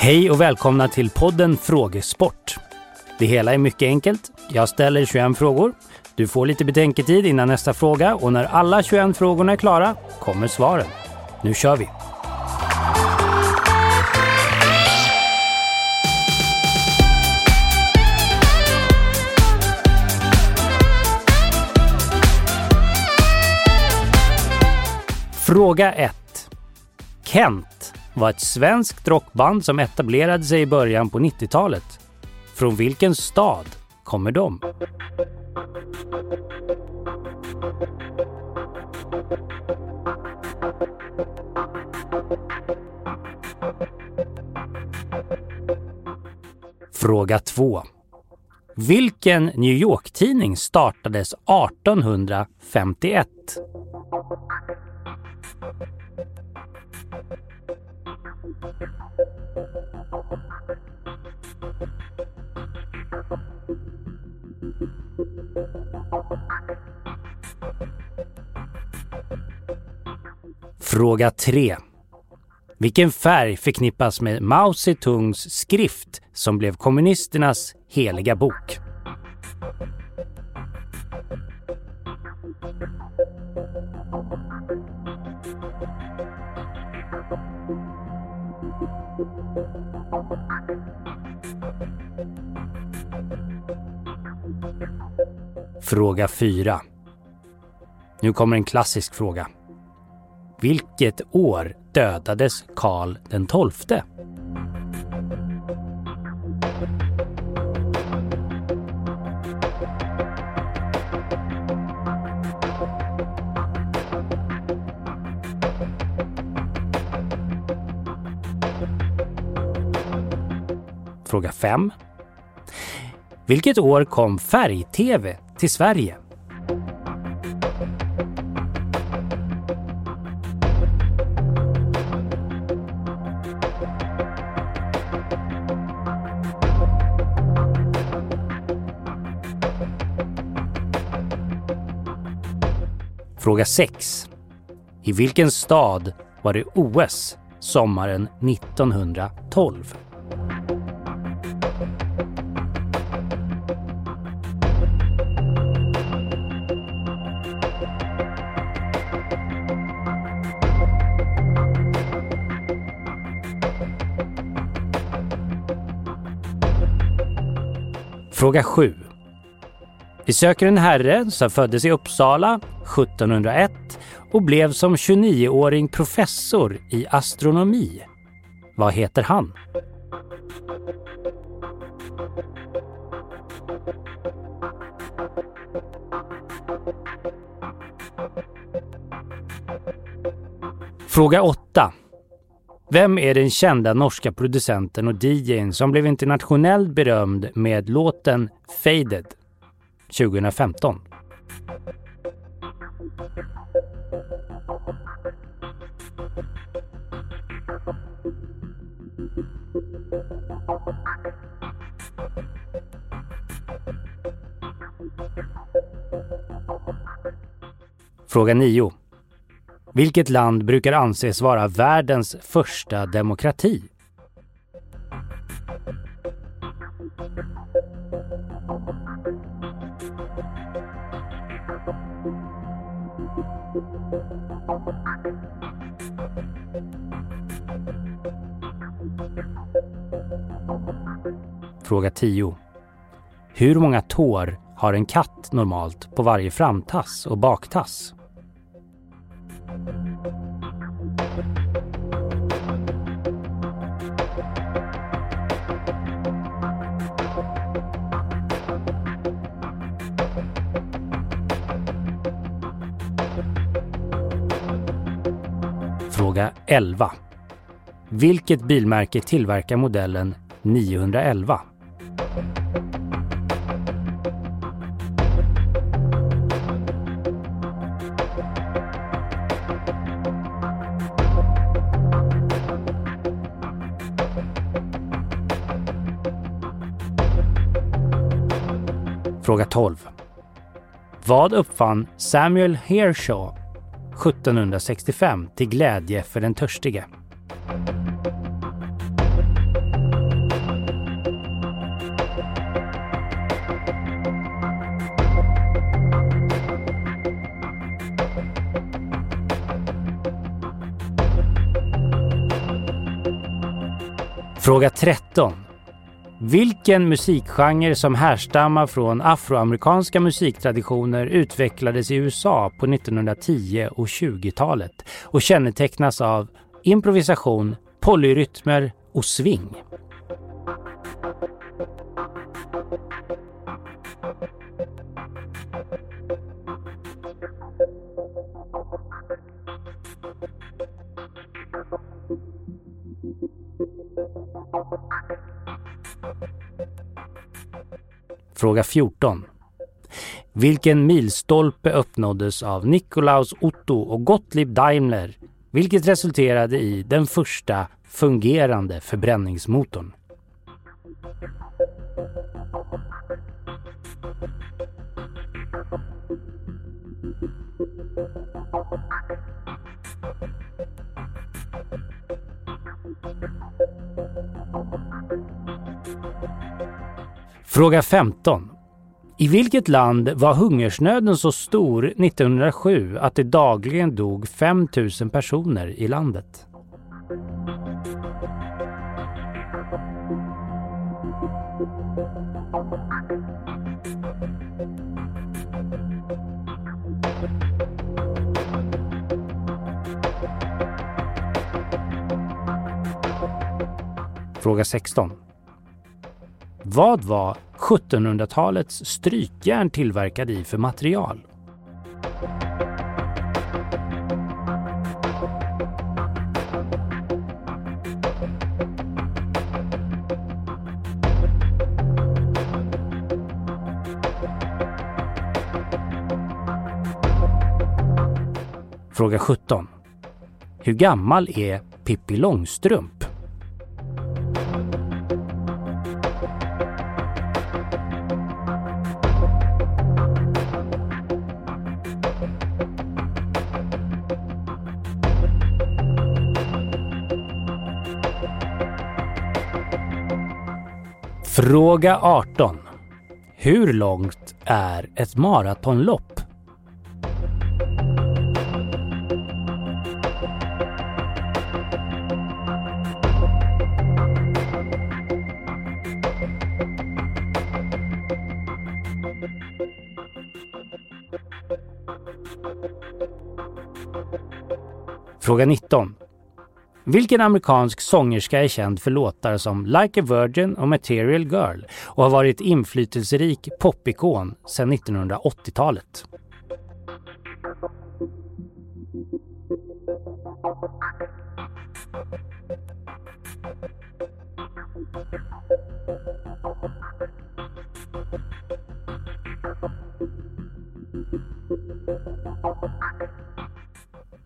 Hej och välkomna till podden Frågesport. Det hela är mycket enkelt. Jag ställer 21 frågor. Du får lite betänketid innan nästa fråga och när alla 21 frågorna är klara kommer svaren. Nu kör vi! Fråga 1. Kent var ett svenskt rockband som etablerade sig i början på 90-talet. Från vilken stad kommer de? Fråga 2. Vilken New York-tidning startades 1851? Fråga 3. Vilken färg förknippas med Mao Zedongs skrift som blev kommunisternas heliga bok? Fråga 4. Nu kommer en klassisk fråga. Vilket år dödades Karl den XII? Fråga 5. Vilket år kom färg-tv till Sverige? Fråga 6. I vilken stad var det OS sommaren 1912? Fråga 7. Vi söker en herre som föddes i Uppsala 1701 och blev som 29-åring professor i astronomi. Vad heter han? Fråga 8. Vem är den kända norska producenten och DJn som blev internationellt berömd med låten Faded 2015? Fråga 9. Vilket land brukar anses vara världens första demokrati? Fråga 10. Hur många tår har en katt normalt på varje framtass och baktass? Fråga 11. Vilket bilmärke tillverkar modellen 911? Fråga 12. Vad uppfann Samuel Hershaw 1765 till glädje för den törstige? Fråga 13. Vilken musikgenre som härstammar från afroamerikanska musiktraditioner utvecklades i USA på 1910 och 20-talet och kännetecknas av improvisation, polyrytmer och swing? Fråga 14. Vilken milstolpe uppnåddes av Nikolaus Otto och Gottlieb Daimler vilket resulterade i den första fungerande förbränningsmotorn? Fråga 15. I vilket land var hungersnöden så stor 1907 att det dagligen dog 5 000 personer i landet? Fråga 16. Vad var 1700-talets strykjärn tillverkade i för material? Fråga 17. Hur gammal är Pippi Långstrump? Fråga 18. Hur långt är ett maratonlopp? Fråga 19. Vilken amerikansk sångerska är känd för låtar som Like a Virgin och Material Girl och har varit inflytelserik popikon sedan 1980-talet?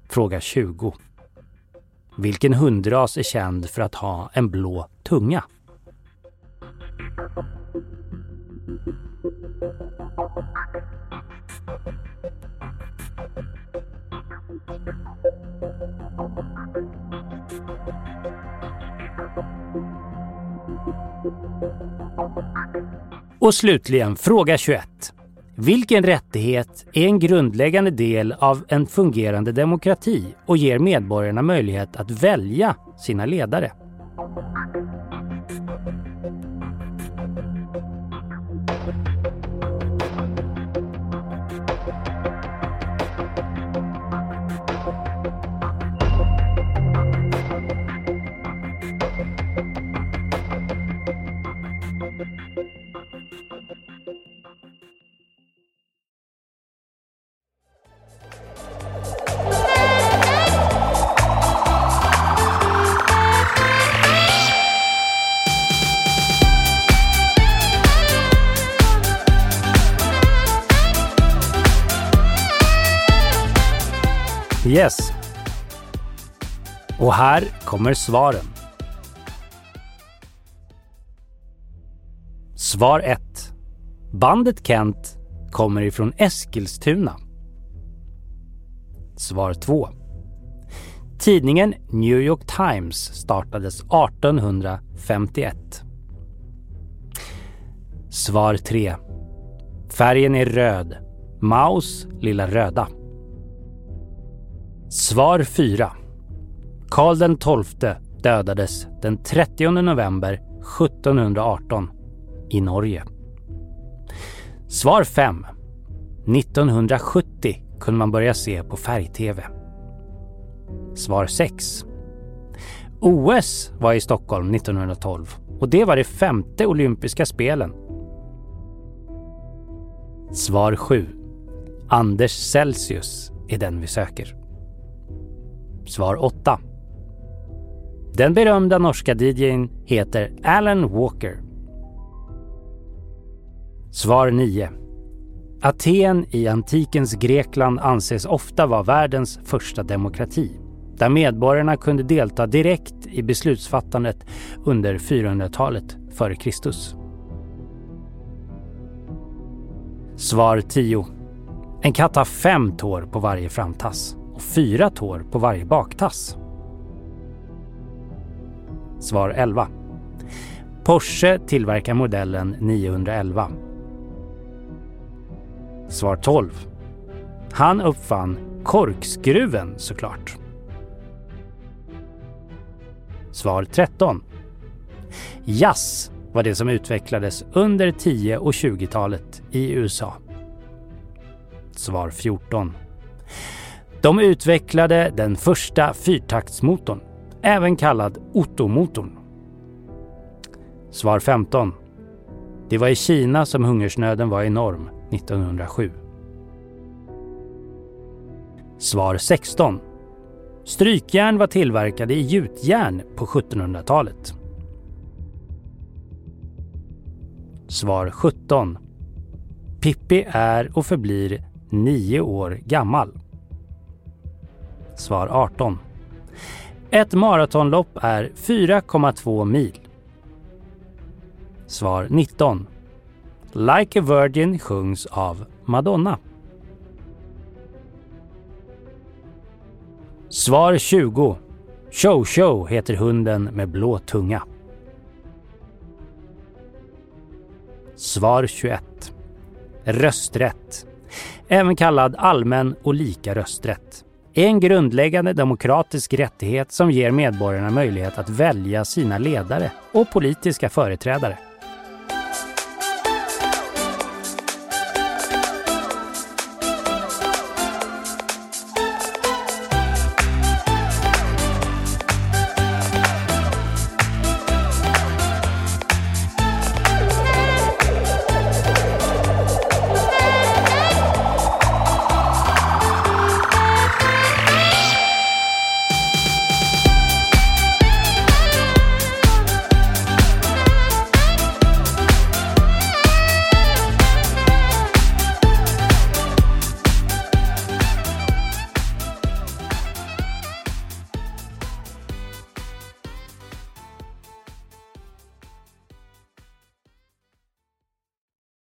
Fråga 20. Vilken hundras är känd för att ha en blå tunga? Och slutligen fråga 21. Vilken rättighet är en grundläggande del av en fungerande demokrati och ger medborgarna möjlighet att välja sina ledare? Yes. Och här kommer svaren. Svar 1. Bandet Kent kommer ifrån Eskilstuna. Svar 2. Tidningen New York Times startades 1851. Svar 3. Färgen är röd. Maus lilla röda. Svar 4. Karl den XII dödades den 30 november 1718 i Norge. Svar 5. 1970 kunde man börja se på färg-tv. Svar 6. OS var i Stockholm 1912 och det var de femte olympiska spelen. Svar 7. Anders Celsius är den vi söker. Svar 8. Den berömda norska DJn heter Alan Walker. Svar 9. Aten i antikens Grekland anses ofta vara världens första demokrati där medborgarna kunde delta direkt i beslutsfattandet under 400-talet f.Kr. Svar 10. En katt har fem tår på varje framtass fyra tår på varje baktass. Svar 11. Porsche tillverkar modellen 911. Svar 12. Han uppfann korkskruven såklart. Svar 13. Jazz var det som utvecklades under 10 och 20-talet i USA. Svar 14. De utvecklade den första fyrtaktsmotorn, även kallad Ottomotorn. Svar 15. Det var i Kina som hungersnöden var enorm 1907. Svar 16. Strykjärn var tillverkade i gjutjärn på 1700-talet. Svar 17. Pippi är och förblir nio år gammal. Svar 18. Ett maratonlopp är 4,2 mil. Svar 19. Like a Virgin sjungs av Madonna. Svar 20. Show Show heter hunden med blå tunga. Svar 21. Rösträtt. Även kallad allmän och lika rösträtt är en grundläggande demokratisk rättighet som ger medborgarna möjlighet att välja sina ledare och politiska företrädare.